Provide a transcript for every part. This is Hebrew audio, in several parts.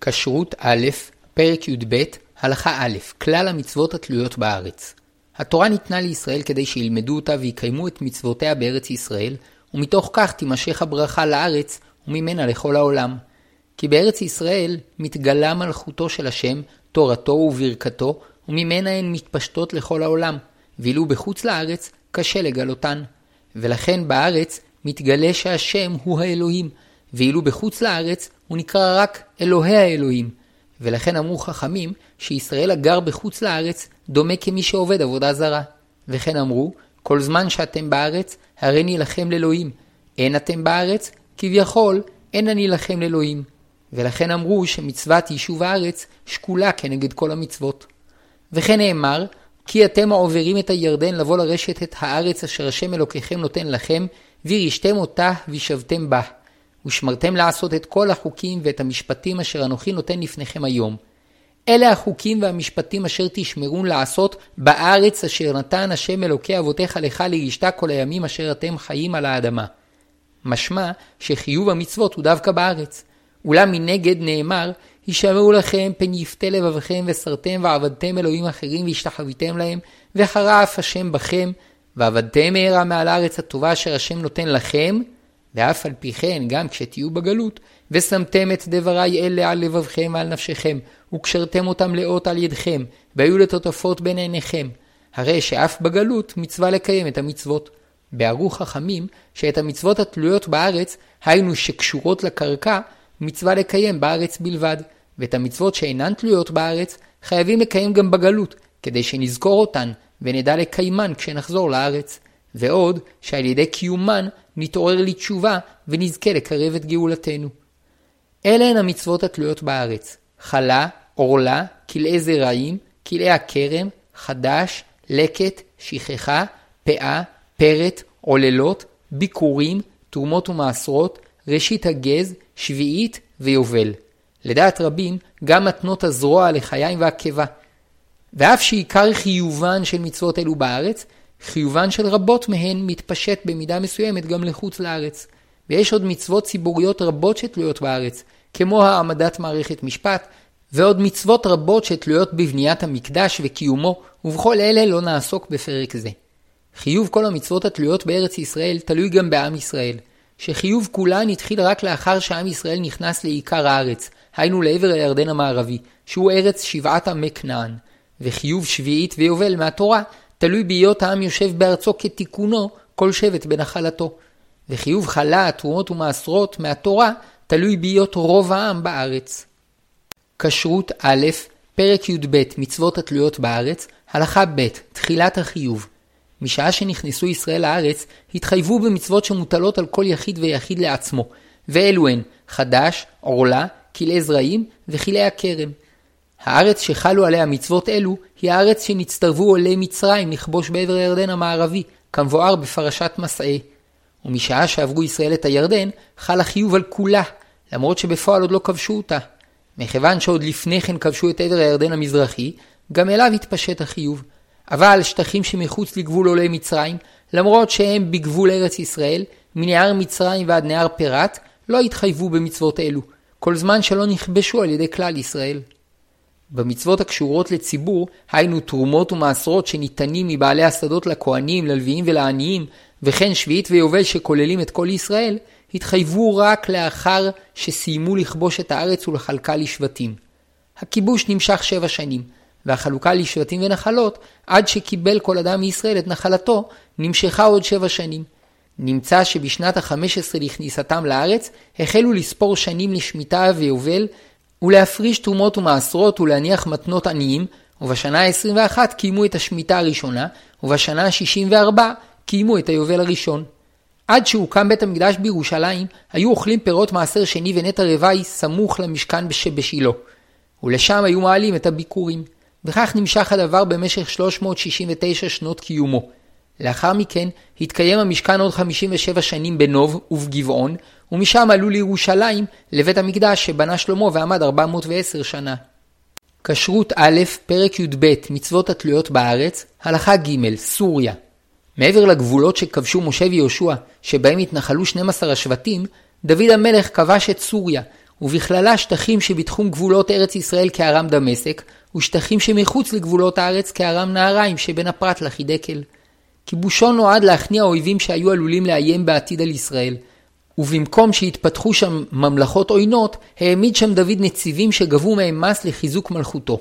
כשרות א', פרק י"ב, הלכה א', כלל המצוות התלויות בארץ. התורה ניתנה לישראל כדי שילמדו אותה ויקיימו את מצוותיה בארץ ישראל, ומתוך כך תימשך הברכה לארץ, וממנה לכל העולם. כי בארץ ישראל מתגלה מלכותו של השם, תורתו וברכתו, וממנה הן מתפשטות לכל העולם, ואילו בחוץ לארץ קשה לגלותן. ולכן בארץ מתגלה שהשם הוא האלוהים, ואילו בחוץ לארץ הוא נקרא רק אלוהי האלוהים. ולכן אמרו חכמים שישראל הגר בחוץ לארץ דומה כמי שעובד עבודה זרה. וכן אמרו, כל זמן שאתם בארץ, הריני לכם לאלוהים. אין אתם בארץ, כביכול אין אני לכם לאלוהים. ולכן אמרו שמצוות יישוב הארץ שקולה כנגד כל המצוות. וכן נאמר, כי אתם העוברים את הירדן לבוא לרשת את הארץ אשר השם אלוקיכם נותן לכם, וירשתם אותה וישבתם בה. ושמרתם לעשות את כל החוקים ואת המשפטים אשר אנוכי נותן לפניכם היום. אלה החוקים והמשפטים אשר תשמרון לעשות בארץ אשר נתן השם אלוקי אבותיך לך לישתה כל הימים אשר אתם חיים על האדמה. משמע שחיוב המצוות הוא דווקא בארץ. אולם מנגד נאמר, הישמעו לכם פן יפתה לבבכם וסרתם ועבדתם אלוהים אחרים והשתחוויתם להם, וחרף השם בכם, ועבדתם מהרה מעל הארץ הטובה אשר השם נותן לכם, ואף על פי כן, גם כשתהיו בגלות, ושמתם את דברי אלה על לבבכם ועל נפשכם, וקשרתם אותם לאות על ידכם, והיו לטוטפות בין עיניכם. הרי שאף בגלות מצווה לקיים את המצוות. בערו חכמים שאת המצוות התלויות בארץ, היינו שקשורות לקרקע, מצווה לקיים בארץ בלבד, ואת המצוות שאינן תלויות בארץ, חייבים לקיים גם בגלות, כדי שנזכור אותן, ונדע לקיימן כשנחזור לארץ. ועוד, שעל ידי קיומן נתעורר לתשובה ונזכה לקרב את גאולתנו. אלה הן המצוות התלויות בארץ חלה, עורלה, כלאי זרעים, כלאי הכרם, חדש, לקט, שכחה, פאה, פרט, עוללות, ביקורים, תרומות ומעשרות, ראשית הגז, שביעית ויובל. לדעת רבים, גם מתנות הזרוע לחיים והקיבה. ואף שעיקר חיובן של מצוות אלו בארץ, חיובן של רבות מהן מתפשט במידה מסוימת גם לחוץ לארץ. ויש עוד מצוות ציבוריות רבות שתלויות בארץ, כמו העמדת מערכת משפט, ועוד מצוות רבות שתלויות בבניית המקדש וקיומו, ובכל אלה לא נעסוק בפרק זה. חיוב כל המצוות התלויות בארץ ישראל תלוי גם בעם ישראל, שחיוב כולן התחיל רק לאחר שעם ישראל נכנס לעיקר הארץ, היינו לעבר הירדן המערבי, שהוא ארץ שבעת עמי כנען, וחיוב שביעית ויובל מהתורה תלוי בהיות העם יושב בארצו כתיקונו כל שבט בנחלתו. וחיוב חלה, תרומות ומעשרות מהתורה תלוי בהיות רוב העם בארץ. כשרות א', פרק י"ב מצוות התלויות בארץ, הלכה ב', תחילת החיוב. משעה שנכנסו ישראל לארץ, התחייבו במצוות שמוטלות על כל יחיד ויחיד לעצמו, ואלו הן חדש, עורלה, כלאי זרעים וכלאי הכרם. הארץ שחלו עליה מצוות אלו, היא הארץ שנצטרבו עולי מצרים לכבוש בעבר הירדן המערבי, כמבואר בפרשת מסעי. ומשעה שעברו ישראל את הירדן, חל החיוב על כולה, למרות שבפועל עוד לא כבשו אותה. מכיוון שעוד לפני כן כבשו את עבר הירדן המזרחי, גם אליו התפשט החיוב. אבל שטחים שמחוץ לגבול עולי מצרים, למרות שהם בגבול ארץ ישראל, מנהר מצרים ועד נהר פירת, לא התחייבו במצוות אלו, כל זמן שלא נכבשו על ידי כלל ישראל. במצוות הקשורות לציבור, היינו תרומות ומעשרות שניתנים מבעלי השדות לכהנים, ללוויים ולעניים, וכן שביעית ויובל שכוללים את כל ישראל, התחייבו רק לאחר שסיימו לכבוש את הארץ ולחלקה לשבטים. הכיבוש נמשך שבע שנים, והחלוקה לשבטים ונחלות, עד שקיבל כל אדם מישראל את נחלתו, נמשכה עוד שבע שנים. נמצא שבשנת החמש עשרה לכניסתם לארץ, החלו לספור שנים לשמיטה ויובל, ולהפריש תרומות ומעשרות ולהניח מתנות עניים, ובשנה ה-21 קיימו את השמיטה הראשונה, ובשנה ה-64 קיימו את היובל הראשון. עד שהוקם בית המקדש בירושלים, היו אוכלים פירות מעשר שני ונטע רוואי סמוך למשכן שבשילה. ולשם היו מעלים את הביקורים. וכך נמשך הדבר במשך 369 שנות קיומו. לאחר מכן התקיים המשכן עוד 57 שנים בנוב ובגבעון, ומשם עלו לירושלים לבית המקדש שבנה שלמה ועמד 410 שנה. כשרות א', פרק י"ב, מצוות התלויות בארץ, הלכה ג', סוריה. מעבר לגבולות שכבשו משה ויהושע, שבהם התנחלו 12 השבטים, דוד המלך כבש את סוריה, ובכללה שטחים שבתחום גבולות ארץ ישראל כארם דמשק, ושטחים שמחוץ לגבולות הארץ כארם נהריים שבין הפרת לחידקל. כיבושו נועד להכניע אויבים שהיו עלולים לאיים בעתיד על ישראל. ובמקום שיתפתחו שם ממלכות עוינות, העמיד שם דוד נציבים שגבו מהם מס לחיזוק מלכותו.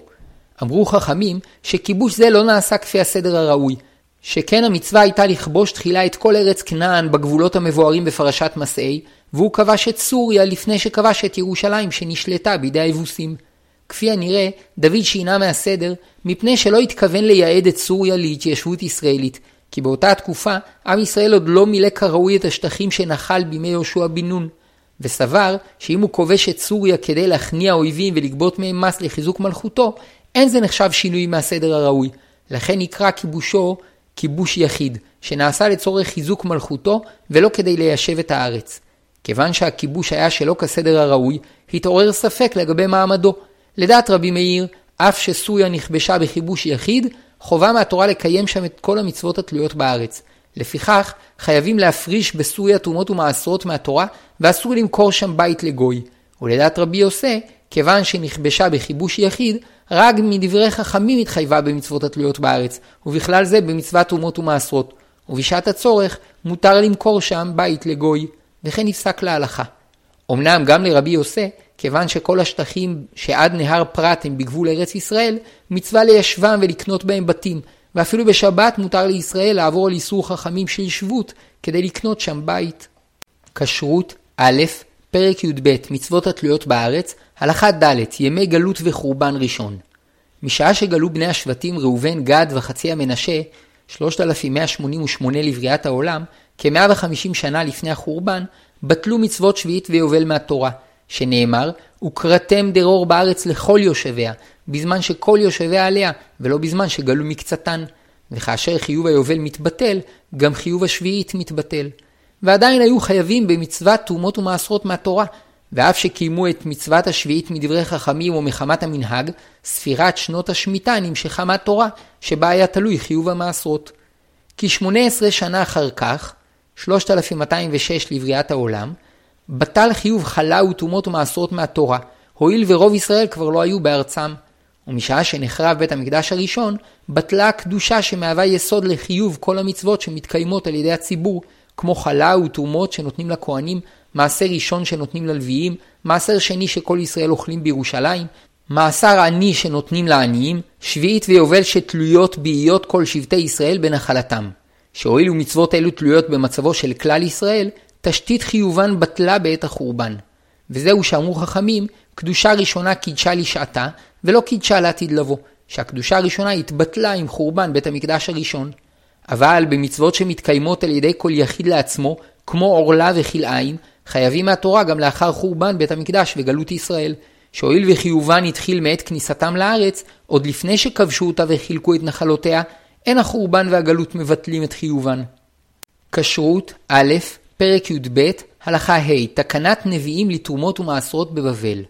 אמרו חכמים שכיבוש זה לא נעשה כפי הסדר הראוי, שכן המצווה הייתה לכבוש תחילה את כל ארץ כנען בגבולות המבוארים בפרשת מסעי, והוא כבש את סוריה לפני שכבש את ירושלים שנשלטה בידי היבוסים. כפי הנראה, דוד שינה מהסדר, מפני שלא התכוון לייעד את סוריה להתיישבות ישראלית, כי באותה תקופה עם ישראל עוד לא מילא כראוי את השטחים שנחל בימי יהושע בן נון, וסבר שאם הוא כובש את סוריה כדי להכניע אויבים ולגבות מהם מס לחיזוק מלכותו, אין זה נחשב שינוי מהסדר הראוי, לכן נקרא כיבושו כיבוש יחיד, שנעשה לצורך חיזוק מלכותו ולא כדי ליישב את הארץ. כיוון שהכיבוש היה שלא כסדר הראוי, התעורר ספק לגבי מעמדו. לדעת רבי מאיר, אף שסוריה נכבשה בכיבוש יחיד, חובה מהתורה לקיים שם את כל המצוות התלויות בארץ. לפיכך, חייבים להפריש בסוריה תרומות ומעשרות מהתורה, ואסור למכור שם בית לגוי. ולדעת רבי יוסי, כיוון שנכבשה בכיבוש יחיד, רק מדברי חכמים התחייבה במצוות התלויות בארץ, ובכלל זה במצוות תרומות ומעשרות. ובשעת הצורך, מותר למכור שם בית לגוי, וכן נפסק להלכה. אמנם גם לרבי יוסי, כיוון שכל השטחים שעד נהר פרת הם בגבול ארץ ישראל, מצווה ליישבם ולקנות בהם בתים, ואפילו בשבת מותר לישראל לעבור על איסור חכמים של שבות כדי לקנות שם בית. כשרות א', פרק י"ב מצוות התלויות בארץ, הלכה ד' ימי גלות וחורבן ראשון. משעה שגלו בני השבטים ראובן, גד וחצי המנשה, 3188 לבריאת העולם, כ-150 שנה לפני החורבן, בטלו מצוות שביעית ויובל מהתורה, שנאמר, וקראתם דרור בארץ לכל יושביה, בזמן שכל יושביה עליה, ולא בזמן שגלו מקצתן. וכאשר חיוב היובל מתבטל, גם חיוב השביעית מתבטל. ועדיין היו חייבים במצוות תרומות ומעשרות מהתורה, ואף שקיימו את מצוות השביעית מדברי חכמים או מחמת המנהג, ספירת שנות השמיטה נמשכה מהתורה, שבה היה תלוי חיוב המעשרות. כי 18 שנה אחר כך, 3206 לבריאת העולם, בטל חיוב חלה ותרומות ומעשרות מהתורה, הואיל ורוב ישראל כבר לא היו בארצם. ומשעה שנחרב בית המקדש הראשון, בטלה הקדושה שמהווה יסוד לחיוב כל המצוות שמתקיימות על ידי הציבור, כמו חלה ותרומות שנותנים לכהנים, מעשר ראשון שנותנים ללוויים, מעשר שני שכל ישראל אוכלים בירושלים, מעשר עני שנותנים לעניים, שביעית ויובל שתלויות באיות כל שבטי ישראל בנחלתם. שהואילו מצוות אלו תלויות במצבו של כלל ישראל, תשתית חיובן בטלה בעת החורבן. וזהו שאמרו חכמים, קדושה ראשונה קידשה לשעתה, ולא קידשה לעתיד לבוא, שהקדושה הראשונה התבטלה עם חורבן בית המקדש הראשון. אבל במצוות שמתקיימות על ידי כל יחיד לעצמו, כמו עורלה וכלאיים, חייבים מהתורה גם לאחר חורבן בית המקדש וגלות ישראל, שהואיל וחיובן התחיל מעת כניסתם לארץ, עוד לפני שכבשו אותה וחילקו את נחלותיה, אין החורבן והגלות מבטלים את חיובן. כשרות א', פרק י"ב, הלכה ה', תקנת נביאים לתרומות ומעשרות בבבל.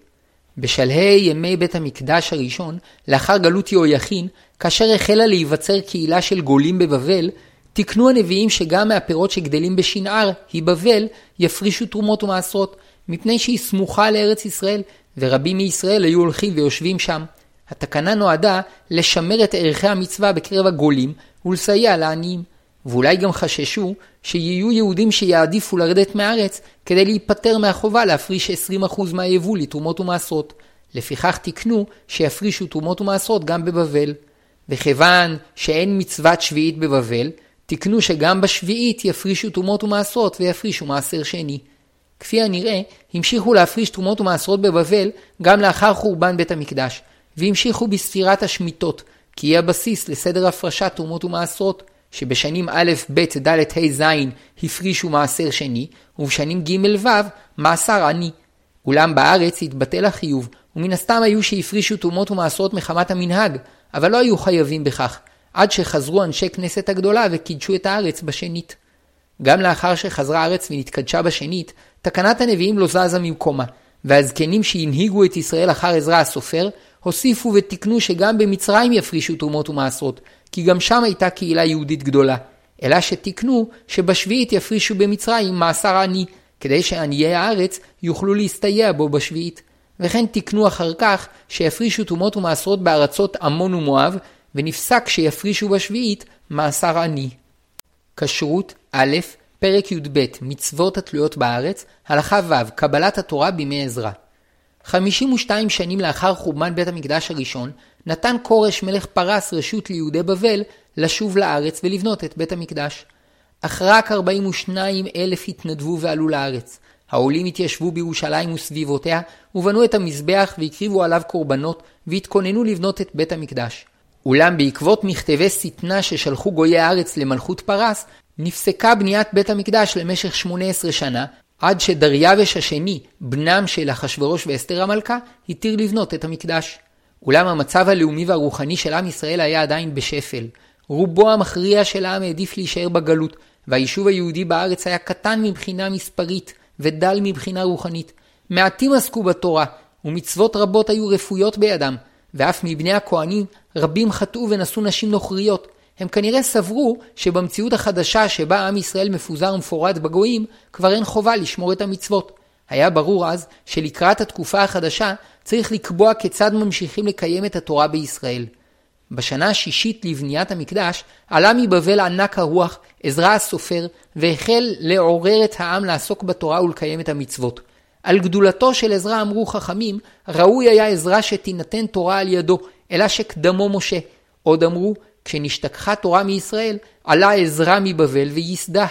בשלהי ימי בית המקדש הראשון, לאחר גלות יהויכין, כאשר החלה להיווצר קהילה של גולים בבבל, תקנו הנביאים שגם מהפירות שגדלים בשנער, היא בבל, יפרישו תרומות ומעשרות, מפני שהיא סמוכה לארץ ישראל, ורבים מישראל היו הולכים ויושבים שם. התקנה נועדה לשמר את ערכי המצווה בקרב הגולים ולסייע לעניים. ואולי גם חששו שיהיו יהודים שיעדיפו לרדת מארץ כדי להיפטר מהחובה להפריש 20% מהיבול לתרומות ומעשרות. לפיכך תקנו שיפרישו תרומות ומעשרות גם בבבל. וכיוון שאין מצוות שביעית בבבל, תקנו שגם בשביעית יפרישו תרומות ומעשרות ויפרישו מעשר שני. כפי הנראה, המשיכו להפריש תרומות ומעשרות בבבל גם לאחר חורבן בית המקדש, והמשיכו בספירת השמיטות, כי היא הבסיס לסדר הפרשת תרומות ומעשרות, שבשנים א', ב', ד', ה', ז' הפרישו מעשר שני, ובשנים ג', ו', מעשר עני. אולם בארץ התבטל החיוב, ומן הסתם היו שהפרישו תרומות ומעשרות מחמת המנהג, אבל לא היו חייבים בכך, עד שחזרו אנשי כנסת הגדולה וקידשו את הארץ בשנית. גם לאחר שחזרה הארץ ונתקדשה בשנית, תקנת הנביאים לא זזה ממקומה, והזקנים שהנהיגו את ישראל אחר עזרא הסופר, הוסיפו ותיקנו שגם במצרים יפרישו תרומות ומעשרות, כי גם שם הייתה קהילה יהודית גדולה. אלא שתיקנו שבשביעית יפרישו במצרים מעשר עני, כדי שעניי הארץ יוכלו להסתייע בו בשביעית. וכן תיקנו אחר כך שיפרישו תרומות ומעשרות בארצות עמון ומואב, ונפסק שיפרישו בשביעית מעשר עני. כשרות א', פרק י"ב מצוות התלויות בארץ, הלכה ו' קבלת התורה בימי עזרא. 52 שנים לאחר חורבן בית המקדש הראשון, נתן כורש מלך פרס רשות ליהודי בבל לשוב לארץ ולבנות את בית המקדש. אך רק 42 אלף התנדבו ועלו לארץ. העולים התיישבו בירושלים וסביבותיה, ובנו את המזבח והקריבו עליו קורבנות, והתכוננו לבנות את בית המקדש. אולם בעקבות מכתבי שטנה ששלחו גויי הארץ למלכות פרס, נפסקה בניית בית המקדש למשך 18 שנה, עד שדריווש השני, בנם של אחשורוש ואסתר המלכה, התיר לבנות את המקדש. אולם המצב הלאומי והרוחני של עם ישראל היה עדיין בשפל. רובו המכריע של העם העדיף להישאר בגלות, והיישוב היהודי בארץ היה קטן מבחינה מספרית ודל מבחינה רוחנית. מעטים עסקו בתורה, ומצוות רבות היו רפויות בידם, ואף מבני הכהנים רבים חטאו ונשאו נשים נוכריות. הם כנראה סברו שבמציאות החדשה שבה עם ישראל מפוזר ומפורד בגויים, כבר אין חובה לשמור את המצוות. היה ברור אז שלקראת התקופה החדשה צריך לקבוע כיצד ממשיכים לקיים את התורה בישראל. בשנה השישית לבניית המקדש, עלה מבבל ענק הרוח, עזרא הסופר, והחל לעורר את העם לעסוק בתורה ולקיים את המצוות. על גדולתו של עזרא אמרו חכמים, ראוי היה עזרא שתינתן תורה על ידו, אלא שקדמו משה. עוד אמרו, כשנשתכחה תורה מישראל, עלה עזרא מבבל וייסדה.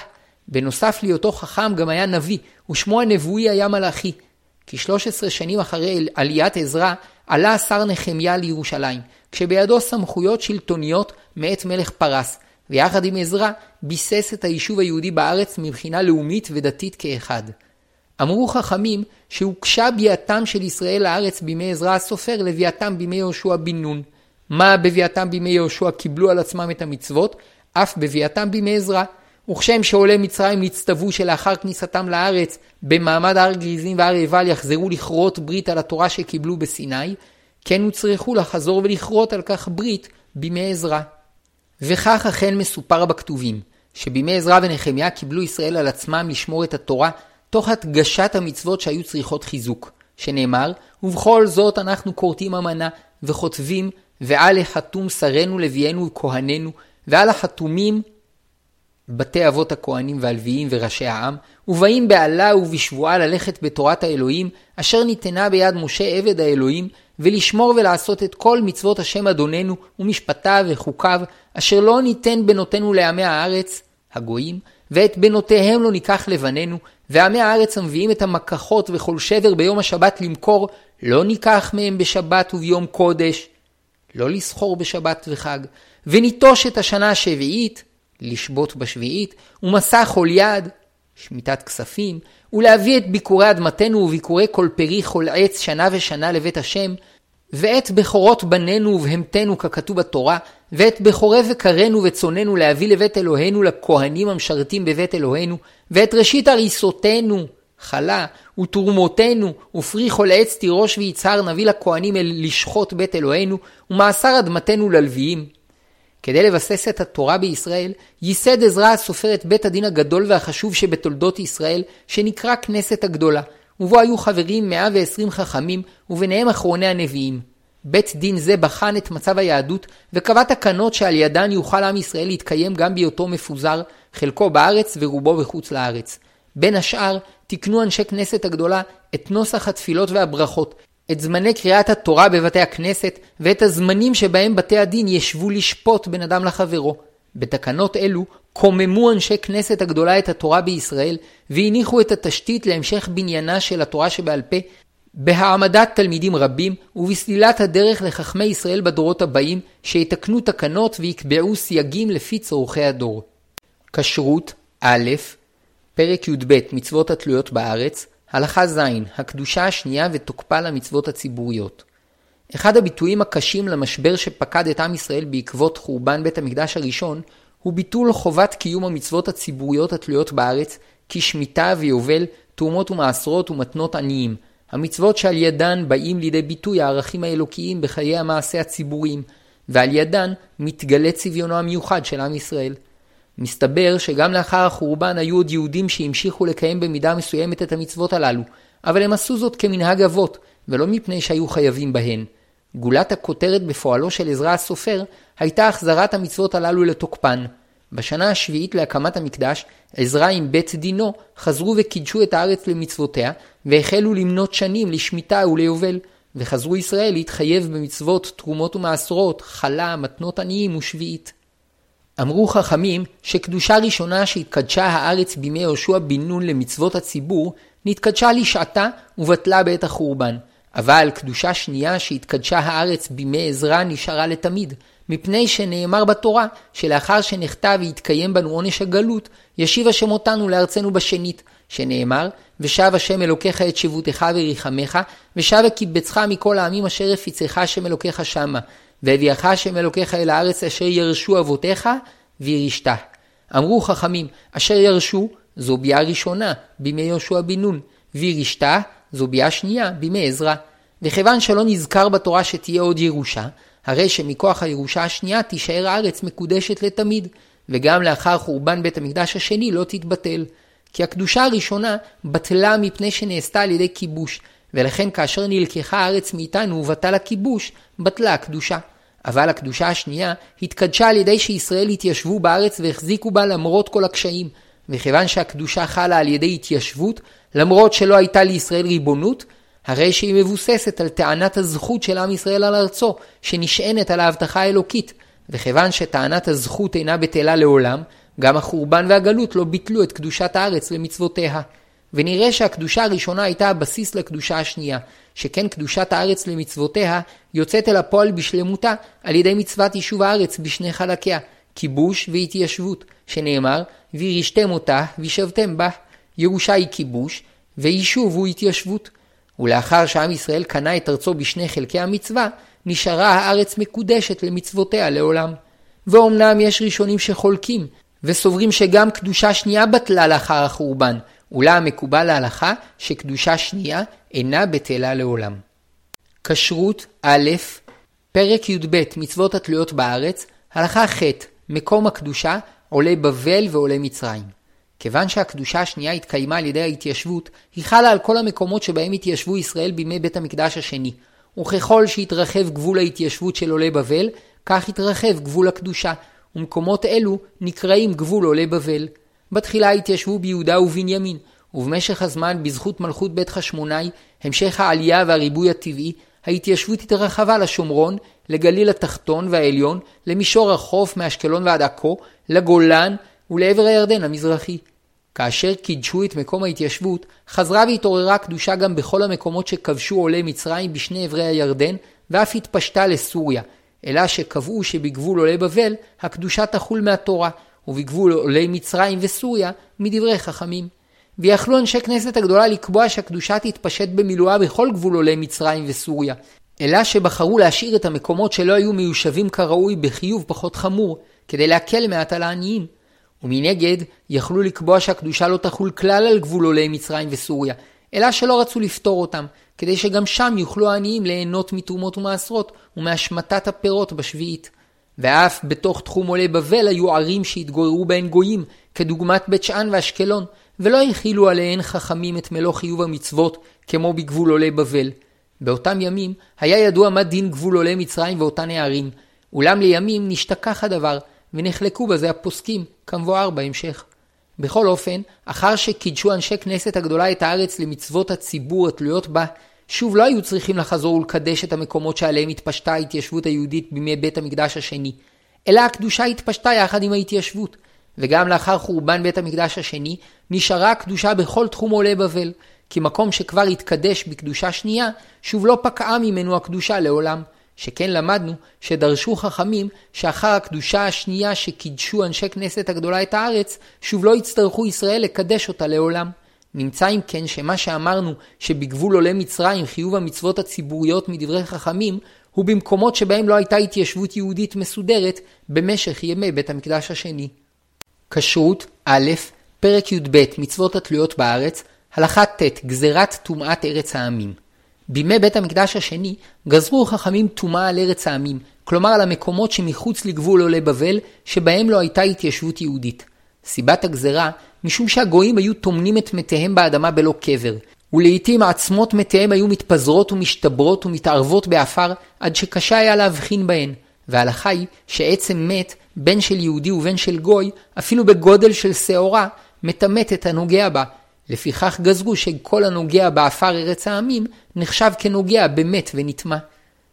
בנוסף להיותו חכם גם היה נביא, ושמו הנבואי היה מלאכי. כ-13 שנים אחרי עליית עזרא, עלה השר נחמיה לירושלים, כשבידו סמכויות שלטוניות מאת מלך פרס, ויחד עם עזרא ביסס את היישוב היהודי בארץ מבחינה לאומית ודתית כאחד. אמרו חכמים שהוגשה ביאתם של ישראל לארץ בימי עזרא הסופר לביאתם בימי יהושע בן נון. מה בביאתם בימי יהושע קיבלו על עצמם את המצוות, אף בביאתם בימי עזרא. וכשם שעולי מצרים נצטוו שלאחר כניסתם לארץ, במעמד הר גריזים והר עיבל יחזרו לכרות ברית על התורה שקיבלו בסיני, כן הוצרכו לחזור ולכרות על כך ברית בימי עזרא. וכך אכן מסופר בכתובים, שבימי עזרא ונחמיה קיבלו ישראל על עצמם לשמור את התורה, תוך הדגשת המצוות שהיו צריכות חיזוק, שנאמר, ובכל זאת אנחנו כורתים אמנה, וכותבים, ועל החתום שרנו לווינו וכהננו, ועל החתומים בתי אבות הכהנים והלוויים וראשי העם, ובאים בעלה ובשבועה ללכת בתורת האלוהים, אשר ניתנה ביד משה עבד האלוהים, ולשמור ולעשות את כל מצוות השם אדוננו, ומשפטיו וחוקיו, אשר לא ניתן בנותינו לעמי הארץ, הגויים, ואת בנותיהם לא ניקח לבנינו, ועמי הארץ המביאים את המקחות וכל שבר ביום השבת למכור, לא ניקח מהם בשבת וביום קודש, לא לסחור בשבת וחג, וניטוש את השנה השביעית, לשבות בשביעית, ומסע כל יד, שמיטת כספים, ולהביא את ביקורי אדמתנו וביקורי כל פרי כל עץ שנה ושנה לבית השם, ואת בכורות בנינו ובהמתנו ככתוב בתורה, ואת בכורי וקרינו וצוננו להביא לבית אלוהינו לכהנים המשרתים בבית אלוהינו, ואת ראשית הריסותינו, חלה, ותרומותינו, ופרי כל עץ תירוש ויצהר נביא לכהנים אל לשחוט בית אלוהינו, ומאסר אדמתנו ללוויים. כדי לבסס את התורה בישראל, ייסד עזרא הסופר את בית הדין הגדול והחשוב שבתולדות ישראל, שנקרא כנסת הגדולה, ובו היו חברים 120 חכמים, וביניהם אחרוני הנביאים. בית דין זה בחן את מצב היהדות, וקבע תקנות שעל ידן יוכל עם ישראל להתקיים גם בהיותו מפוזר, חלקו בארץ ורובו בחוץ לארץ. בין השאר, תיקנו אנשי כנסת הגדולה את נוסח התפילות והברכות, את זמני קריאת התורה בבתי הכנסת, ואת הזמנים שבהם בתי הדין ישבו לשפוט בין אדם לחברו. בתקנות אלו קוממו אנשי כנסת הגדולה את התורה בישראל, והניחו את התשתית להמשך בניינה של התורה שבעל פה, בהעמדת תלמידים רבים, ובסלילת הדרך לחכמי ישראל בדורות הבאים, שיתקנו תקנות ויקבעו סייגים לפי צורכי הדור. כשרות א', פרק י"ב מצוות התלויות בארץ, הלכה ז' הקדושה השנייה ותוקפה למצוות הציבוריות. אחד הביטויים הקשים למשבר שפקד את עם ישראל בעקבות חורבן בית המקדש הראשון, הוא ביטול חובת קיום המצוות הציבוריות התלויות בארץ, כשמיטה ויובל, תרומות ומעשרות ומתנות עניים, המצוות שעל ידן באים לידי ביטוי הערכים האלוקיים בחיי המעשה הציבוריים, ועל ידן מתגלה צביונו המיוחד של עם ישראל. מסתבר שגם לאחר החורבן היו עוד יהודים שהמשיכו לקיים במידה מסוימת את המצוות הללו, אבל הם עשו זאת כמנהג אבות, ולא מפני שהיו חייבים בהן. גולת הכותרת בפועלו של עזרא הסופר הייתה החזרת המצוות הללו לתוקפן. בשנה השביעית להקמת המקדש, עזרא עם בית דינו חזרו וקידשו את הארץ למצוותיה, והחלו למנות שנים לשמיטה וליובל, וחזרו ישראל להתחייב במצוות תרומות ומעשרות, חלה, מתנות עניים ושביעית. אמרו חכמים שקדושה ראשונה שהתקדשה הארץ בימי יהושע בן נון למצוות הציבור, נתקדשה לשעתה ובטלה בעת החורבן. אבל קדושה שנייה שהתקדשה הארץ בימי עזרא נשארה לתמיד, מפני שנאמר בתורה שלאחר שנחטא והתקיים בנו עונש הגלות, ישיב השם אותנו לארצנו בשנית, שנאמר, ושב השם אלוקיך את שבותך וריחמך, ושב וקיבצך מכל העמים אשר הפיצך השם אלוקיך שמה, והביאך השם אלוקיך אל הארץ אשר ירשו אבותיך, וירשתה. אמרו חכמים, אשר ירשו, זו ביאה ראשונה, בימי יהושע בן נון, וירשתה, זו ביאה שנייה, בימי עזרא. וכיוון שלא נזכר בתורה שתהיה עוד ירושה, הרי שמכוח הירושה השנייה תישאר הארץ מקודשת לתמיד, וגם לאחר חורבן בית המקדש השני לא תתבטל. כי הקדושה הראשונה בטלה מפני שנעשתה על ידי כיבוש, ולכן כאשר נלקחה הארץ מאיתנו ובטל הכיבוש, בטלה הקדושה. אבל הקדושה השנייה התקדשה על ידי שישראל התיישבו בארץ והחזיקו בה למרות כל הקשיים. וכיוון שהקדושה חלה על ידי התיישבות, למרות שלא הייתה לישראל ריבונות, הרי שהיא מבוססת על טענת הזכות של עם ישראל על ארצו, שנשענת על ההבטחה האלוקית. וכיוון שטענת הזכות אינה בטלה לעולם, גם החורבן והגלות לא ביטלו את קדושת הארץ למצוותיה. ונראה שהקדושה הראשונה הייתה הבסיס לקדושה השנייה, שכן קדושת הארץ למצוותיה יוצאת אל הפועל בשלמותה על ידי מצוות יישוב הארץ בשני חלקיה, כיבוש והתיישבות, שנאמר, וירשתם אותה וישבתם בה. ירושה היא כיבוש, ויישוב הוא התיישבות. ולאחר שעם ישראל קנה את ארצו בשני חלקי המצווה, נשארה הארץ מקודשת למצוותיה לעולם. ואומנם יש ראשונים שחולקים, וסוברים שגם קדושה שנייה בטלה לאחר החורבן, אולם מקובל להלכה שקדושה שנייה אינה בטלה לעולם. כשרות א', פרק י"ב מצוות התלויות בארץ, הלכה ח' מקום הקדושה, עולי בבל ועולי מצרים. כיוון שהקדושה השנייה התקיימה על ידי ההתיישבות, היא חלה על כל המקומות שבהם התיישבו ישראל בימי בית המקדש השני. וככל שהתרחב גבול ההתיישבות של עולי בבל, כך התרחב גבול הקדושה, ומקומות אלו נקראים גבול עולי בבל. בתחילה התיישבו ביהודה ובנימין, ובמשך הזמן, בזכות מלכות בית חשמונאי, המשך העלייה והריבוי הטבעי, ההתיישבות התרחבה לשומרון, לגליל התחתון והעליון, למישור החוף מאשקלון ועד עכו, לגולן ולעבר הירדן המזרחי. כאשר קידשו את מקום ההתיישבות, חזרה והתעוררה קדושה גם בכל המקומות שכבשו עולי מצרים בשני עברי הירדן, ואף התפשטה לסוריה, אלא שקבעו שבגבול עולי בבל, הקדושה תחול מהתורה, ובגבול עולי מצרים וסוריה, מדברי חכמים. ויכלו אנשי כנסת הגדולה לקבוע שהקדושה תתפשט במילואה בכל גבול עולי מצרים וסוריה, אלא שבחרו להשאיר את המקומות שלא היו מיושבים כראוי בחיוב פחות חמור, כדי להקל מעט על העניים. ומנגד, יכלו לקבוע שהקדושה לא תחול כלל על גבול עולי מצרים וסוריה, אלא שלא רצו לפתור אותם, כדי שגם שם יוכלו העניים ליהנות מתרומות ומעשרות ומהשמטת הפירות בשביעית. ואף בתוך תחום עולי בבל היו ערים שהתגוררו בהן גויים, כדוגמת בית שאן ואשקלון, ולא הכילו עליהן חכמים את מלוא חיוב המצוות, כמו בגבול עולי בבל. באותם ימים היה ידוע מה דין גבול עולי מצרים ואותן הערים, אולם לימים נשתכח הדבר, ונחלקו בזה הפוסקים, כמבואר בהמשך. בכל אופן, אחר שקידשו אנשי כנסת הגדולה את הארץ למצוות הציבור התלויות בה, שוב לא היו צריכים לחזור ולקדש את המקומות שעליהם התפשטה ההתיישבות היהודית בימי בית המקדש השני, אלא הקדושה התפשטה יחד עם ההתיישבות, וגם לאחר חורבן בית המקדש השני, נשארה הקדושה בכל תחום עולי בבל, כי מקום שכבר התקדש בקדושה שנייה, שוב לא פקעה ממנו הקדושה לעולם. שכן למדנו שדרשו חכמים שאחר הקדושה השנייה שקידשו אנשי כנסת הגדולה את הארץ, שוב לא יצטרכו ישראל לקדש אותה לעולם. נמצא אם כן שמה שאמרנו שבגבול עולי מצרים חיוב המצוות הציבוריות מדברי חכמים, הוא במקומות שבהם לא הייתה התיישבות יהודית מסודרת במשך ימי בית המקדש השני. כשרות א', פרק י"ב מצוות התלויות בארץ, הלכה ט' גזירת טומאת ארץ העמים. בימי בית המקדש השני גזרו חכמים טומאה על ארץ העמים, כלומר על המקומות שמחוץ לגבול עולי בבל, שבהם לא הייתה התיישבות יהודית. סיבת הגזרה, משום שהגויים היו טומנים את מתיהם באדמה בלא קבר, ולעיתים עצמות מתיהם היו מתפזרות ומשתברות ומתערבות בעפר, עד שקשה היה להבחין בהן. וההלכה היא שעצם מת, בין של יהודי ובין של גוי, אפילו בגודל של שעורה, מטמאת את הנוגע בה. לפיכך גזרו שכל הנוגע בעפר ארץ העמים, נחשב כנוגע במת ונטמא.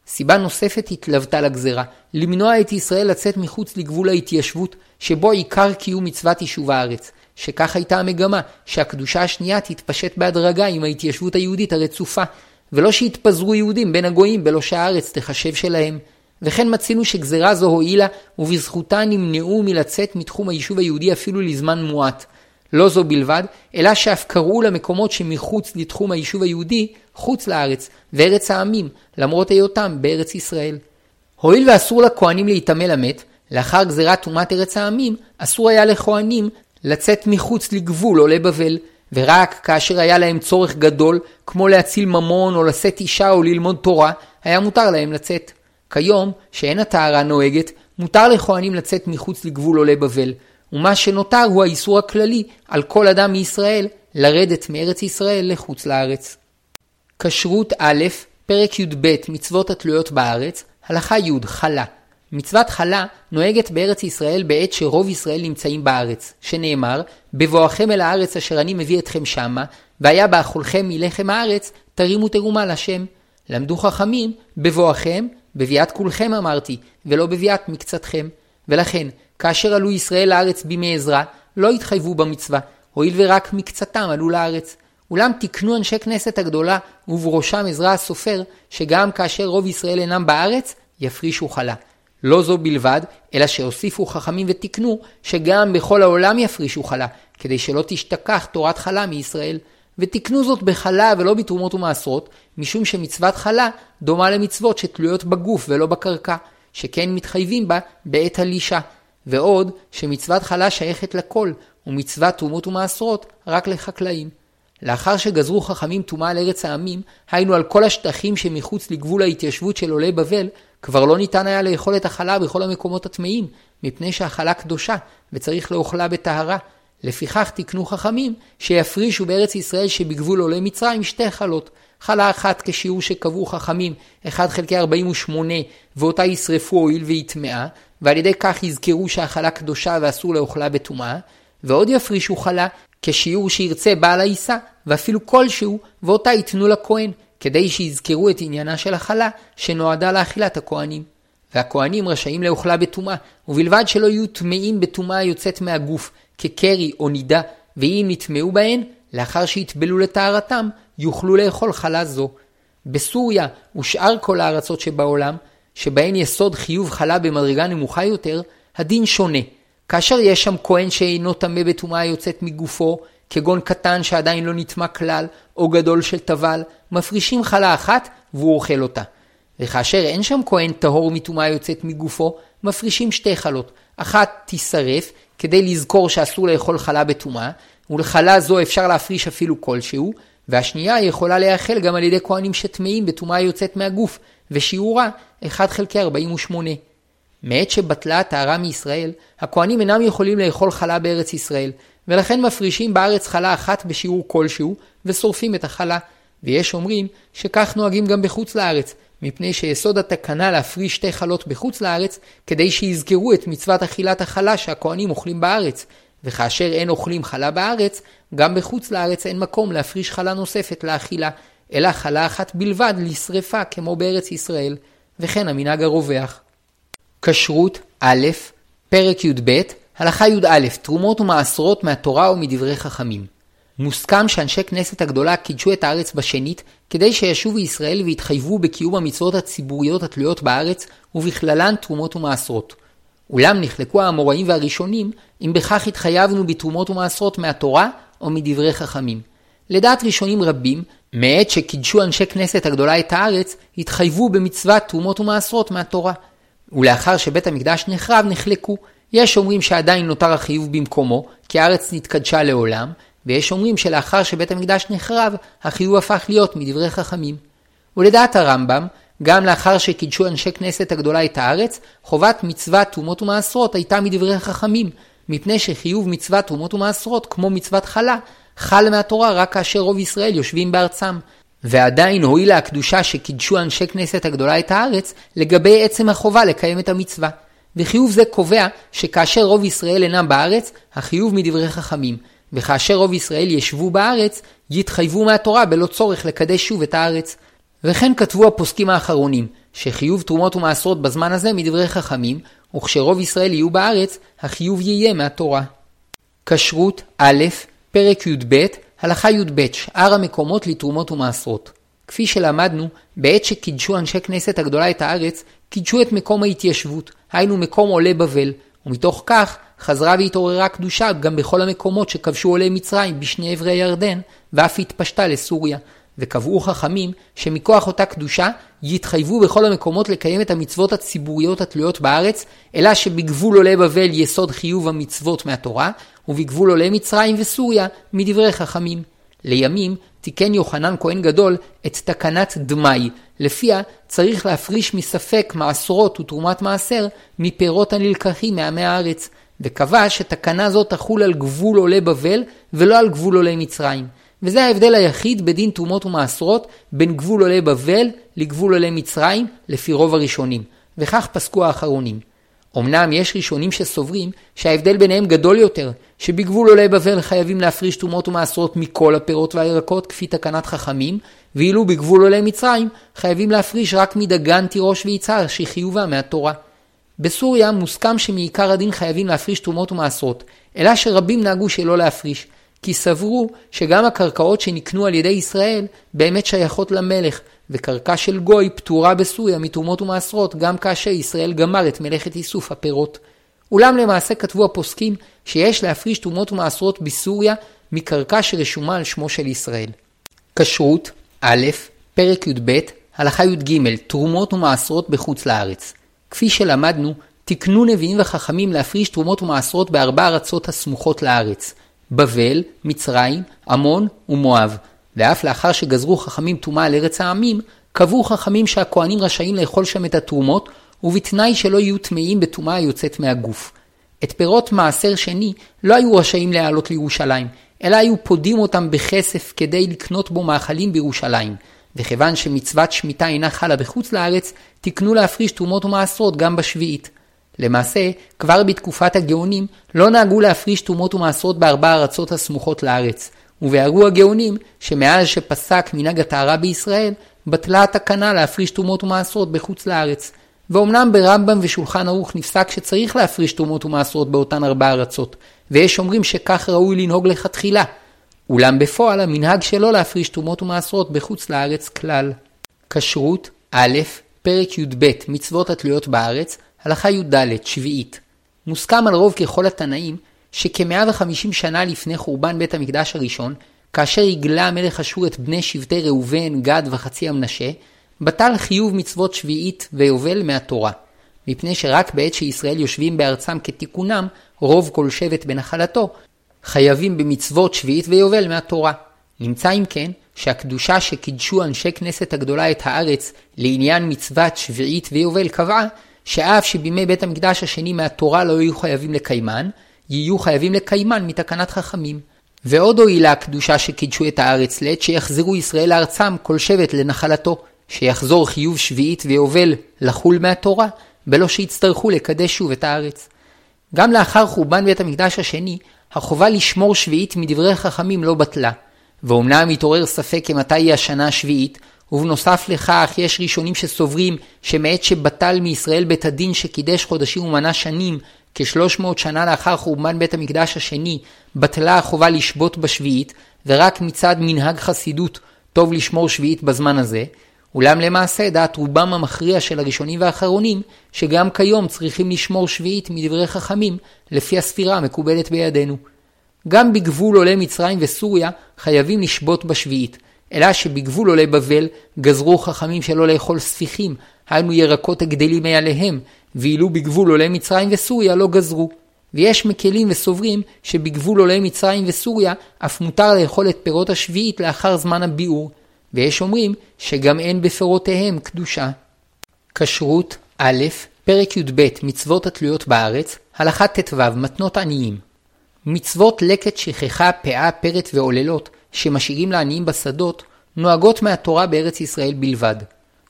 סיבה נוספת התלוותה לגזרה, למנוע את ישראל לצאת מחוץ לגבול ההתיישבות, שבו עיקר קיום מצוות יישוב הארץ. שכך הייתה המגמה, שהקדושה השנייה תתפשט בהדרגה עם ההתיישבות היהודית הרצופה, ולא שיתפזרו יהודים בין הגויים בלא שהארץ תחשב שלהם. וכן מצינו שגזרה זו הועילה, ובזכותה נמנעו מלצאת מתחום היישוב היהודי אפילו לזמן מועט. לא זו בלבד, אלא שאף קראו למקומות שמחוץ לתחום היישוב היהודי, חוץ לארץ, וארץ העמים, למרות היותם בארץ ישראל. הואיל ואסור לכהנים להיטמא למת, לאחר גזירת טומאת ארץ העמים, אסור היה לכהנים לצאת מחוץ לגבול או לבבל, ורק כאשר היה להם צורך גדול, כמו להציל ממון או לשאת אישה או ללמוד תורה, היה מותר להם לצאת. כיום, שאין הטהרה נוהגת, מותר לכהנים לצאת מחוץ לגבול עולי בבל, ומה שנותר הוא האיסור הכללי על כל אדם מישראל לרדת מארץ ישראל לחוץ לארץ. כשרות א', פרק י"ב מצוות התלויות בארץ, הלכה י' חלה. מצוות חלה נוהגת בארץ ישראל בעת שרוב ישראל נמצאים בארץ, שנאמר, בבואכם אל הארץ אשר אני מביא אתכם שמה, והיה באכולכם מלחם הארץ, תרימו תרומה לשם. למדו חכמים, בבואכם, בביאת כולכם אמרתי, ולא בביאת מקצתכם. ולכן, כאשר עלו ישראל לארץ בימי עזרא, לא התחייבו במצווה, הואיל ורק מקצתם עלו לארץ. אולם תיקנו אנשי כנסת הגדולה, ובראשם עזרא הסופר, שגם כאשר רוב ישראל אינם בארץ, יפרישו חלה. לא זו בלבד, אלא שהוסיפו חכמים ותיקנו, שגם בכל העולם יפרישו חלה, כדי שלא תשתכח תורת חלה מישראל. ותיקנו זאת בחלה ולא בתרומות ומעשרות, משום שמצוות חלה דומה למצוות שתלויות בגוף ולא בקרקע, שכן מתחייבים בה בעת הלישה. ועוד שמצוות חלה שייכת לכל, ומצוות תרומות ומעשרות רק לחקלאים. לאחר שגזרו חכמים טומאה על ארץ העמים, היינו על כל השטחים שמחוץ לגבול ההתיישבות של עולי בבל, כבר לא ניתן היה לאכול את החלה בכל המקומות הטמאים, מפני שהחלה קדושה, וצריך לאוכלה בטהרה. לפיכך תיקנו חכמים שיפרישו בארץ ישראל שבגבול עולי מצרים שתי חלות. חלה אחת כשיעור שקבעו חכמים 1 חלקי 48 ואותה ישרפו הואיל והיא טמאה ועל ידי כך יזכרו שהחלה קדושה ואסור לאוכלה בטומאה ועוד יפרישו חלה כשיעור שירצה בעל העיסה ואפילו כלשהו ואותה ייתנו לכהן כדי שיזכרו את עניינה של החלה שנועדה לאכילת הכהנים. והכהנים רשאים לאוכלה בטומאה, ובלבד שלא יהיו טמאים בטומאה היוצאת מהגוף, כקרי או נידה, ואם יטמאו בהן, לאחר שיטבלו לטהרתם, יוכלו לאכול חלה זו. בסוריה ושאר כל הארצות שבעולם, שבהן יסוד חיוב חלה במדרגה נמוכה יותר, הדין שונה. כאשר יש שם כהן שאינו טמא בטומאה יוצאת מגופו, כגון קטן שעדיין לא נטמע כלל, או גדול של טבל, מפרישים חלה אחת והוא אוכל אותה. וכאשר אין שם כהן טהור מטומאה יוצאת מגופו, מפרישים שתי חלות. אחת תישרף, כדי לזכור שאסור לאכול חלה בטומאה, ולחלה זו אפשר להפריש אפילו כלשהו, והשנייה יכולה להיאכל גם על ידי כהנים שטמאים בטומאה יוצאת מהגוף, ושיעורה 1 חלקי 48. מעת שבטלה הטהרה מישראל, הכהנים אינם יכולים לאכול חלה בארץ ישראל, ולכן מפרישים בארץ חלה אחת בשיעור כלשהו, ושורפים את החלה. ויש אומרים שכך נוהגים גם בחוץ לארץ, מפני שיסוד התקנה להפריש שתי חלות בחוץ לארץ, כדי שיזכרו את מצוות אכילת החלה שהכהנים אוכלים בארץ. וכאשר אין אוכלים חלה בארץ, גם בחוץ לארץ אין מקום להפריש חלה נוספת לאכילה, אלא חלה אחת בלבד לשרפה כמו בארץ ישראל, וכן המנהג הרווח. כשרות א', פרק י"ב, הלכה י"א, תרומות ומעשרות מהתורה ומדברי חכמים. מוסכם שאנשי כנסת הגדולה קידשו את הארץ בשנית, כדי שישובו ישראל ויתחייבו בקיום המצוות הציבוריות התלויות בארץ, ובכללן תרומות ומעשרות. אולם נחלקו האמוראים והראשונים, אם בכך התחייבנו בתרומות ומעשרות מהתורה, או מדברי חכמים. לדעת ראשונים רבים, מעת שקידשו אנשי כנסת הגדולה את הארץ, התחייבו במצוות תרומות ומעשרות מהתורה. ולאחר שבית המקדש נחרב, נחלקו. יש אומרים שעדיין נותר החיוב במקומו, כי הארץ נתקדשה לעולם, ויש אומרים שלאחר שבית המקדש נחרב, החיוב הפך להיות מדברי חכמים. ולדעת הרמב"ם, גם לאחר שקידשו אנשי כנסת הגדולה את הארץ, חובת מצוות תרומות ומעשרות הייתה מדברי חכמים, מפני שחיוב מצוות תרומות ומעשרות, כמו מצוות חלה, חל מהתורה רק כאשר רוב ישראל יושבים בארצם. ועדיין הועילה הקדושה שקידשו אנשי כנסת הגדולה את הארץ, לגבי עצם החובה לקיים את המצווה. וחיוב זה קובע שכאשר רוב ישראל אינם בארץ, החיוב מדברי חכמים, וכאשר רוב ישראל ישבו בארץ, יתחייבו מהתורה בלא צורך לקדש שוב את הארץ. וכן כתבו הפוסקים האחרונים, שחיוב תרומות ומעשרות בזמן הזה מדברי חכמים, וכשרוב ישראל יהיו בארץ, החיוב יהיה מהתורה. כשרות א', פרק י"ב, הלכה י"ב, שאר המקומות לתרומות ומעשרות. כפי שלמדנו, בעת שקידשו אנשי כנסת הגדולה את הארץ, קידשו את מקום ההתיישבות, היינו מקום עולי בבל, ומתוך כך חזרה והתעוררה קדושה גם בכל המקומות שכבשו עולי מצרים בשני עברי הירדן, ואף התפשטה לסוריה. וקבעו חכמים שמכוח אותה קדושה יתחייבו בכל המקומות לקיים את המצוות הציבוריות התלויות בארץ, אלא שבגבול עולי בבל יסוד חיוב המצוות מהתורה, ובגבול עולי מצרים וסוריה מדברי חכמים. לימים תיקן יוחנן כהן גדול את תקנת דמאי, לפיה צריך להפריש מספק מעשרות ותרומת מעשר מפירות הנלקחים מעמי הארץ, וקבע שתקנה זו תחול על גבול עולי בבל ולא על גבול עולי מצרים. וזה ההבדל היחיד בדין תרומות ומעשרות בין גבול עולי בבל לגבול עולי מצרים, לפי רוב הראשונים, וכך פסקו האחרונים. אמנם יש ראשונים שסוברים שההבדל ביניהם גדול יותר, שבגבול עולי בבל חייבים להפריש תרומות ומעשרות מכל הפירות והירקות כפי תקנת חכמים, ואילו בגבול עולי מצרים חייבים להפריש רק מדגן, תירוש ויצהר שחיובה מהתורה. בסוריה מוסכם שמעיקר הדין חייבים להפריש תרומות ומעשרות, אלא שרבים נהגו שלא להפריש, כי סברו שגם הקרקעות שנקנו על ידי ישראל באמת שייכות למלך, וקרקע של גוי פטורה בסוריה מתרומות ומעשרות גם כאשר ישראל גמר את מלאכת איסוף הפירות. אולם למעשה כתבו הפוסקים שיש להפריש תרומות ומעשרות בסוריה מקרקע שרשומה על שמו של ישראל. כשרות א', פרק י"ב, הלכה י"ג, תרומות ומעשרות בחוץ לארץ. כפי שלמדנו, תקנו נביאים וחכמים להפריש תרומות ומעשרות בארבע ארצות הסמוכות לארץ, בבל, מצרים, עמון ומואב. ואף לאחר שגזרו חכמים טומאה על ארץ העמים, קבעו חכמים שהכהנים רשאים לאכול שם את התרומות, ובתנאי שלא יהיו טמאים בטומאה היוצאת מהגוף. את פירות מעשר שני לא היו רשאים להעלות לירושלים, אלא היו פודים אותם בכסף כדי לקנות בו מאכלים בירושלים. וכיוון שמצוות שמיטה אינה חלה בחוץ לארץ, תקנו להפריש תרומות ומעשרות גם בשביעית. למעשה, כבר בתקופת הגאונים לא נהגו להפריש תרומות ומעשרות בארבע ארצות הסמוכות לארץ, וביארו הגאונים שמאז שפסק מנהג הטהרה בישראל, בטלה התקנה להפריש תרומות ומעשרות בחוץ לארץ. ואומנם ברמב"ם ושולחן ערוך נפסק שצריך להפריש תרומות ומעשרות באותן ארבע ארצות, ויש אומרים שכך ראוי לנהוג לכתחילה. אולם בפועל המנהג שלא להפריש תרומות ומעשרות בחוץ לארץ כלל. כשרות א', פרק י"ב מצוות התלויות בארץ, הלכה י"ד, שביעית. מוסכם על רוב ככל התנאים, שכ-150 שנה לפני חורבן בית המקדש הראשון, כאשר הגלה המלך אשור את בני שבטי ראובן, גד וחצי המנשה, בטל חיוב מצוות שביעית ויובל מהתורה. מפני שרק בעת שישראל יושבים בארצם כתיקונם, רוב כל שבט בנחלתו, חייבים במצוות שביעית ויובל מהתורה. נמצא אם כן, שהקדושה שקידשו אנשי כנסת הגדולה את הארץ לעניין מצוות שביעית ויובל קבעה שאף שבימי בית המקדש השני מהתורה לא יהיו חייבים לקיימן, יהיו חייבים לקיימן מתקנת חכמים. ועוד הועילה הקדושה שקידשו את הארץ לעת שיחזרו ישראל לארצם כל שבט לנחלתו, שיחזור חיוב שביעית ויובל לחול מהתורה, בלא שיצטרכו לקדש שוב את הארץ. גם לאחר חורבן בית המקדש השני, החובה לשמור שביעית מדברי חכמים לא בטלה. ואומנם מתעורר ספק כמתי היא השנה השביעית, ובנוסף לכך יש ראשונים שסוברים שמעת שבטל מישראל בית הדין שקידש חודשים ומנה שנים, כשלוש מאות שנה לאחר חורבן בית המקדש השני, בטלה החובה לשבות בשביעית, ורק מצד מנהג חסידות טוב לשמור שביעית בזמן הזה, אולם למעשה דעת רובם המכריע של הראשונים והאחרונים, שגם כיום צריכים לשמור שביעית מדברי חכמים, לפי הספירה המקובלת בידינו. גם בגבול עולי מצרים וסוריה חייבים לשבות בשביעית, אלא שבגבול עולי בבל גזרו חכמים שלא לאכול ספיחים, היינו ירקות הגדלים מעליהם, ואילו בגבול עולי מצרים וסוריה לא גזרו. ויש מקלים וסוברים שבגבול עולי מצרים וסוריה אף מותר לאכול את פירות השביעית לאחר זמן הביאור, ויש אומרים שגם אין בפירותיהם קדושה. כשרות א', פרק י"ב מצוות התלויות בארץ, הלכה ט"ו מתנות עניים. מצוות לקט, שכחה, פאה, פרט ועוללות, שמשאירים לעניים בשדות, נוהגות מהתורה בארץ ישראל בלבד.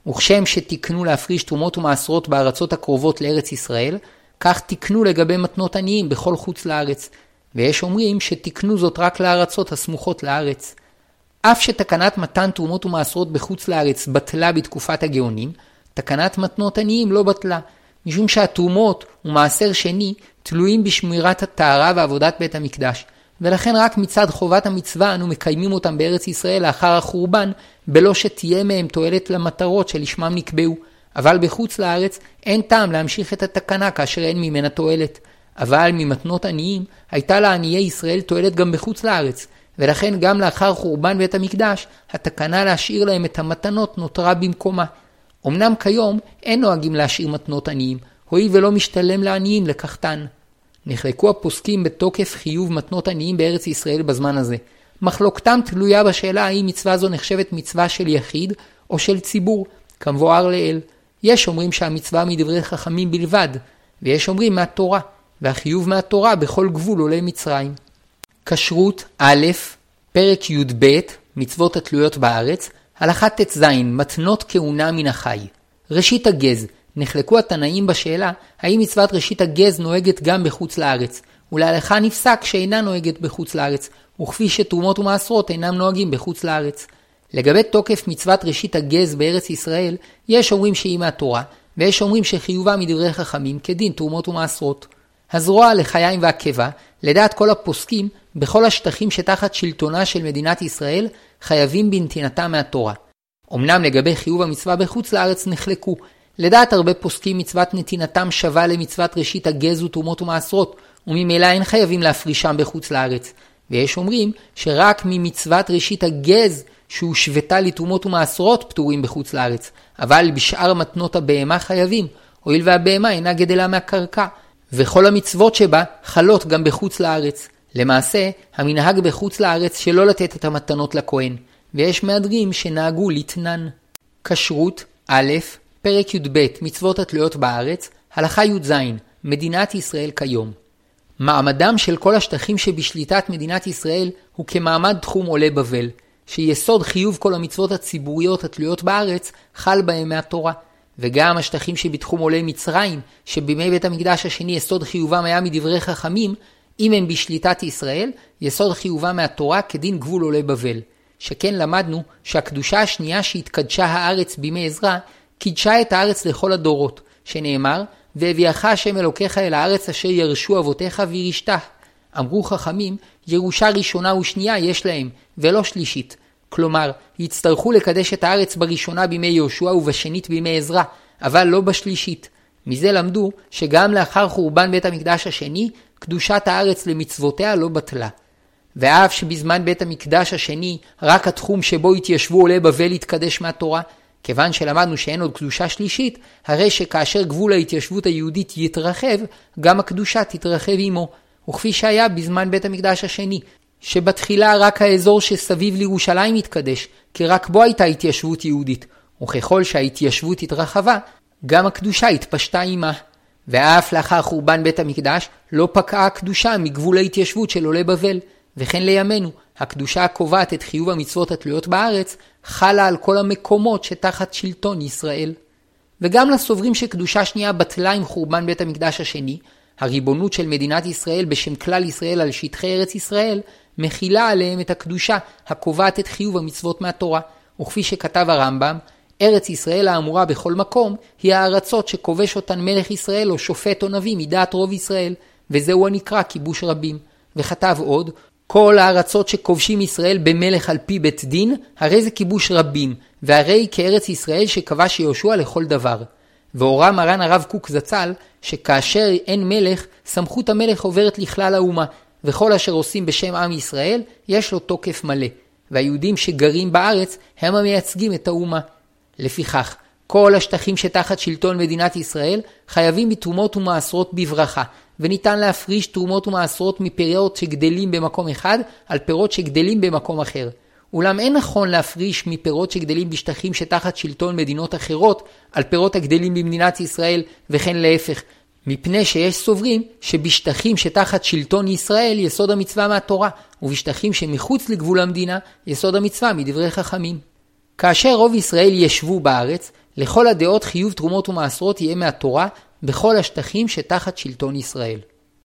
וכשם שתיקנו להפריש תרומות ומעשרות בארצות הקרובות לארץ ישראל, כך תיקנו לגבי מתנות עניים בכל חוץ לארץ. ויש אומרים שתיקנו זאת רק לארצות הסמוכות לארץ. אף שתקנת מתן תרומות ומעשרות בחוץ לארץ בטלה בתקופת הגאונים, תקנת מתנות עניים לא בטלה, משום שהתרומות ומעשר שני תלויים בשמירת הטהרה ועבודת בית המקדש, ולכן רק מצד חובת המצווה אנו מקיימים אותם בארץ ישראל לאחר החורבן, בלא שתהיה מהם תועלת למטרות שלשמם נקבעו. אבל בחוץ לארץ אין טעם להמשיך את התקנה כאשר אין ממנה תועלת. אבל ממתנות עניים הייתה לעניי ישראל תועלת גם בחוץ לארץ, ולכן גם לאחר חורבן בית המקדש, התקנה להשאיר להם את המתנות נותרה במקומה. אמנם כיום אין נוהגים להשאיר מתנות עניים, הואיל ולא משתלם לעניים לקחתן. נחלקו הפוסקים בתוקף חיוב מתנות עניים בארץ ישראל בזמן הזה. מחלוקתם תלויה בשאלה האם מצווה זו נחשבת מצווה של יחיד או של ציבור, כמבואר לעיל. יש אומרים שהמצווה מדברי חכמים בלבד, ויש אומרים מהתורה, והחיוב מהתורה בכל גבול עולה מצרים. כשרות א', פרק י"ב, מצוות התלויות בארץ, הלכה ט"ז, מתנות כהונה מן החי. ראשית הגז, נחלקו התנאים בשאלה האם מצוות ראשית הגז נוהגת גם בחוץ לארץ, ולהלכה נפסק שאינה נוהגת בחוץ לארץ, וכפי שתרומות ומעשרות אינם נוהגים בחוץ לארץ. לגבי תוקף מצוות ראשית הגז בארץ ישראל, יש אומרים שהיא מהתורה, ויש אומרים שחיובה מדברי חכמים כדין תרומות ומעשרות. הזרוע לחיים והקיבה, לדעת כל הפוסקים, בכל השטחים שתחת שלטונה של מדינת ישראל, חייבים בנתינתה מהתורה. אמנם לגבי חיוב המצווה בחוץ לארץ נחלקו. לדעת הרבה פוסקים מצוות נתינתם שווה למצוות ראשית הגז ותרומות ומעשרות, וממילא אין חייבים להפרישם בחוץ לארץ. ויש אומרים שרק ממצוות ראשית הגז שהושוותה לתרומות ומעשרות פטורים בחוץ לארץ, אבל בשאר מתנות הבהמה חייבים, הואיל והבהמה אינה גדלה מהקרקע, וכל המצוות שבה חלות גם בחוץ לארץ. למעשה, המנהג בחוץ לארץ שלא לתת את המתנות לכהן, ויש מהדרים שנהגו לתנן. כשרות, א', פרק י"ב, מצוות התלויות בארץ, הלכה י"ז, מדינת ישראל כיום. מעמדם של כל השטחים שבשליטת מדינת ישראל הוא כמעמד תחום עולי בבל, שיסוד חיוב כל המצוות הציבוריות התלויות בארץ חל בהם מהתורה. וגם השטחים שבתחום עולי מצרים, שבימי בית המקדש השני יסוד חיובם היה מדברי חכמים, אם הם בשליטת ישראל, יסוד חיובם מהתורה כדין גבול עולי בבל. שכן למדנו שהקדושה השנייה שהתקדשה הארץ בימי עזרא, קידשה את הארץ לכל הדורות, שנאמר, והביאך השם אלוקיך אל הארץ אשר ירשו אבותיך וירשתה. אמרו חכמים, ירושה ראשונה ושנייה יש להם, ולא שלישית. כלומר, יצטרכו לקדש את הארץ בראשונה בימי יהושע ובשנית בימי עזרא, אבל לא בשלישית. מזה למדו שגם לאחר חורבן בית המקדש השני, קדושת הארץ למצוותיה לא בטלה. ואף שבזמן בית המקדש השני רק התחום שבו התיישבו עולי בבל התקדש מהתורה, כיוון שלמדנו שאין עוד קדושה שלישית, הרי שכאשר גבול ההתיישבות היהודית יתרחב, גם הקדושה תתרחב עמו, וכפי שהיה בזמן בית המקדש השני, שבתחילה רק האזור שסביב לירושלים התקדש, כי רק בו הייתה התיישבות יהודית, וככל שההתיישבות התרחבה, גם הקדושה התפשטה עמה. ואף לאחר חורבן בית המקדש, לא פקעה הקדושה מגבול ההתיישבות של עולי בבל. וכן לימינו, הקדושה הקובעת את חיוב המצוות התלויות בארץ, חלה על כל המקומות שתחת שלטון ישראל. וגם לסוברים שקדושה שנייה בטלה עם חורבן בית המקדש השני, הריבונות של מדינת ישראל בשם כלל ישראל על שטחי ארץ ישראל, מכילה עליהם את הקדושה הקובעת את חיוב המצוות מהתורה. וכפי שכתב הרמב"ם, ארץ ישראל האמורה בכל מקום, היא הארצות שכובש אותן מלך ישראל או שופט או נביא מדעת רוב ישראל, וזהו הנקרא כיבוש רבים. וכתב עוד, כל הארצות שכובשים ישראל במלך על פי בית דין, הרי זה כיבוש רבים, והרי כארץ ישראל שכבש יהושע לכל דבר. והורה מרן הרב קוק זצ"ל, שכאשר אין מלך, סמכות המלך עוברת לכלל האומה, וכל אשר עושים בשם עם ישראל, יש לו תוקף מלא. והיהודים שגרים בארץ, הם המייצגים את האומה. לפיכך, כל השטחים שתחת שלטון מדינת ישראל, חייבים בתרומות ומעשרות בברכה, וניתן להפריש תרומות ומעשרות מפירות שגדלים במקום אחד, על פירות שגדלים במקום אחר. אולם אין נכון להפריש מפירות שגדלים בשטחים שתחת שלטון מדינות אחרות על פירות הגדלים במדינת ישראל וכן להפך, מפני שיש סוברים שבשטחים שתחת שלטון ישראל יסוד המצווה מהתורה, ובשטחים שמחוץ לגבול המדינה יסוד המצווה מדברי חכמים. כאשר רוב ישראל ישבו בארץ, לכל הדעות חיוב תרומות ומעשרות יהיה מהתורה בכל השטחים שתחת שלטון ישראל.